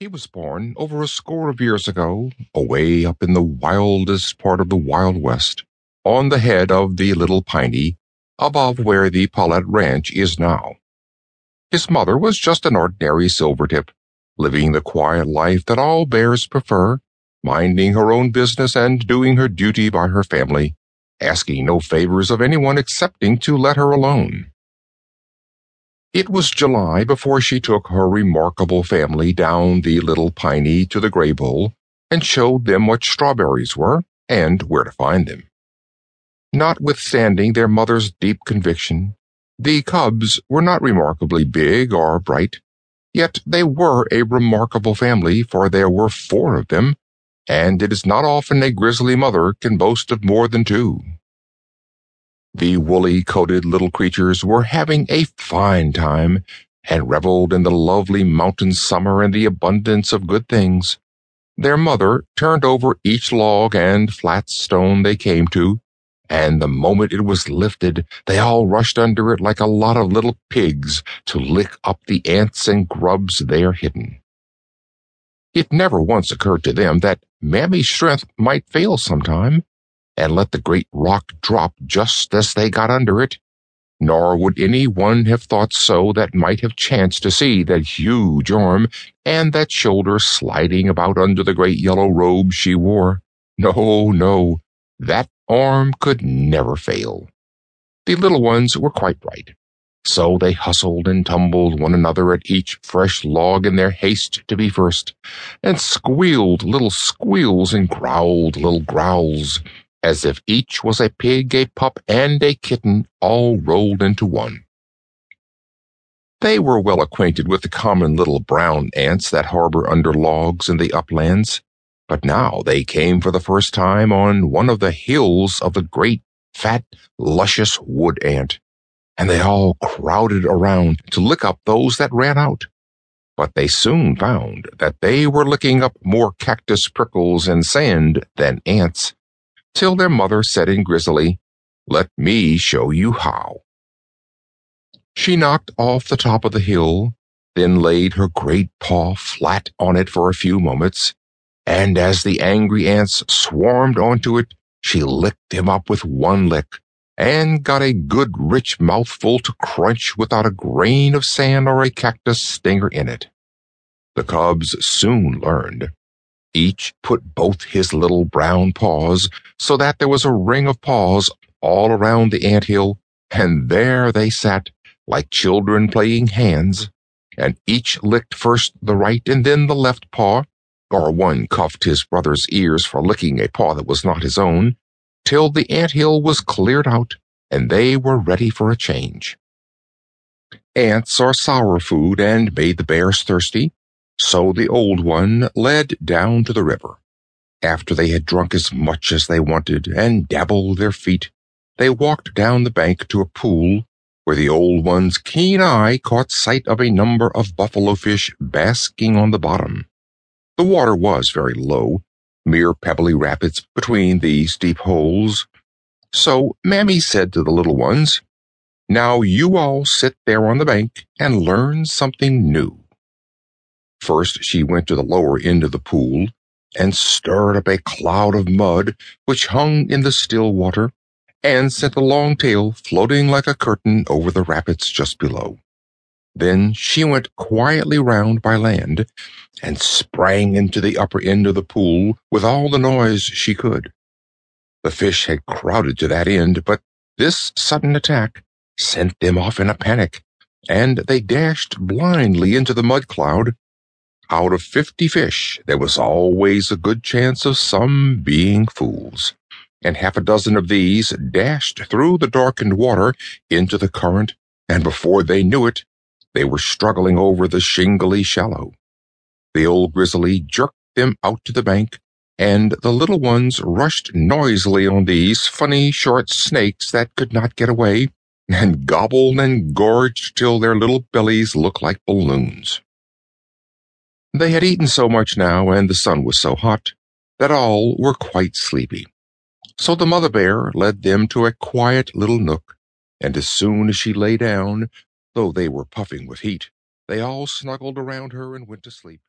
He was born over a score of years ago, away up in the wildest part of the Wild West, on the head of the Little Piney, above where the Palette Ranch is now. His mother was just an ordinary silvertip, living the quiet life that all bears prefer, minding her own business and doing her duty by her family, asking no favors of anyone excepting to let her alone. It was July before she took her remarkable family down the Little Piney to the Graybull and showed them what strawberries were and where to find them. Notwithstanding their mother's deep conviction, the cubs were not remarkably big or bright, yet they were a remarkable family, for there were four of them, and it is not often a grizzly mother can boast of more than two. The woolly coated little creatures were having a fine time and reveled in the lovely mountain summer and the abundance of good things. Their mother turned over each log and flat stone they came to, and the moment it was lifted, they all rushed under it like a lot of little pigs to lick up the ants and grubs there hidden. It never once occurred to them that Mammy's strength might fail sometime, and let the great rock drop just as they got under it, nor would any one have thought so that might have chanced to see that huge arm and that shoulder sliding about under the great yellow robe she wore. No, no, that arm could never fail. The little ones were quite right. So they hustled and tumbled one another at each fresh log in their haste to be first, and squealed little squeals and growled little growls, as if each was a pig, a pup, and a kitten all rolled into one. They were well acquainted with the common little brown ants that harbor under logs in the uplands, but now they came for the first time on one of the hills of the great, fat, luscious wood ant, and they all crowded around to lick up those that ran out. But they soon found that they were licking up more cactus prickles and sand than ants, till their mother said in Grizzly, Let me show you how. She knocked off the top of the hill, then laid her great paw flat on it for a few moments, and as the angry ants swarmed onto it, she licked them up with one lick, and got a good rich mouthful to crunch without a grain of sand or a cactus stinger in it. The cubs soon learned each put both his little brown paws so that there was a ring of paws all around the ant hill, and there they sat like children playing hands, and each licked first the right and then the left paw, or one cuffed his brother's ears for licking a paw that was not his own, till the ant hill was cleared out and they were ready for a change. Ants are sour food and made the bears thirsty, so the old one led down to the river. After they had drunk as much as they wanted and dabbled their feet, they walked down the bank to a pool where the old one's keen eye caught sight of a number of buffalo fish basking on the bottom. The water was very low, mere pebbly rapids between these deep holes. So Mammy said to the little ones, Now you all sit there on the bank and learn something new. First, she went to the lower end of the pool and stirred up a cloud of mud which hung in the still water and sent a long tail floating like a curtain over the rapids just below. Then she went quietly round by land and sprang into the upper end of the pool with all the noise she could. The fish had crowded to that end, but this sudden attack sent them off in a panic, and they dashed blindly into the mud cloud out of fifty fish, there was always a good chance of some being fools, and half a dozen of these dashed through the darkened water into the current, and before they knew it, they were struggling over the shingly shallow. The old grizzly jerked them out to the bank, and the little ones rushed noisily on these funny short snakes that could not get away, and gobbled and gorged till their little bellies looked like balloons. They had eaten so much now, and the sun was so hot, that all were quite sleepy. So the mother bear led them to a quiet little nook, and as soon as she lay down, though they were puffing with heat, they all snuggled around her and went to sleep.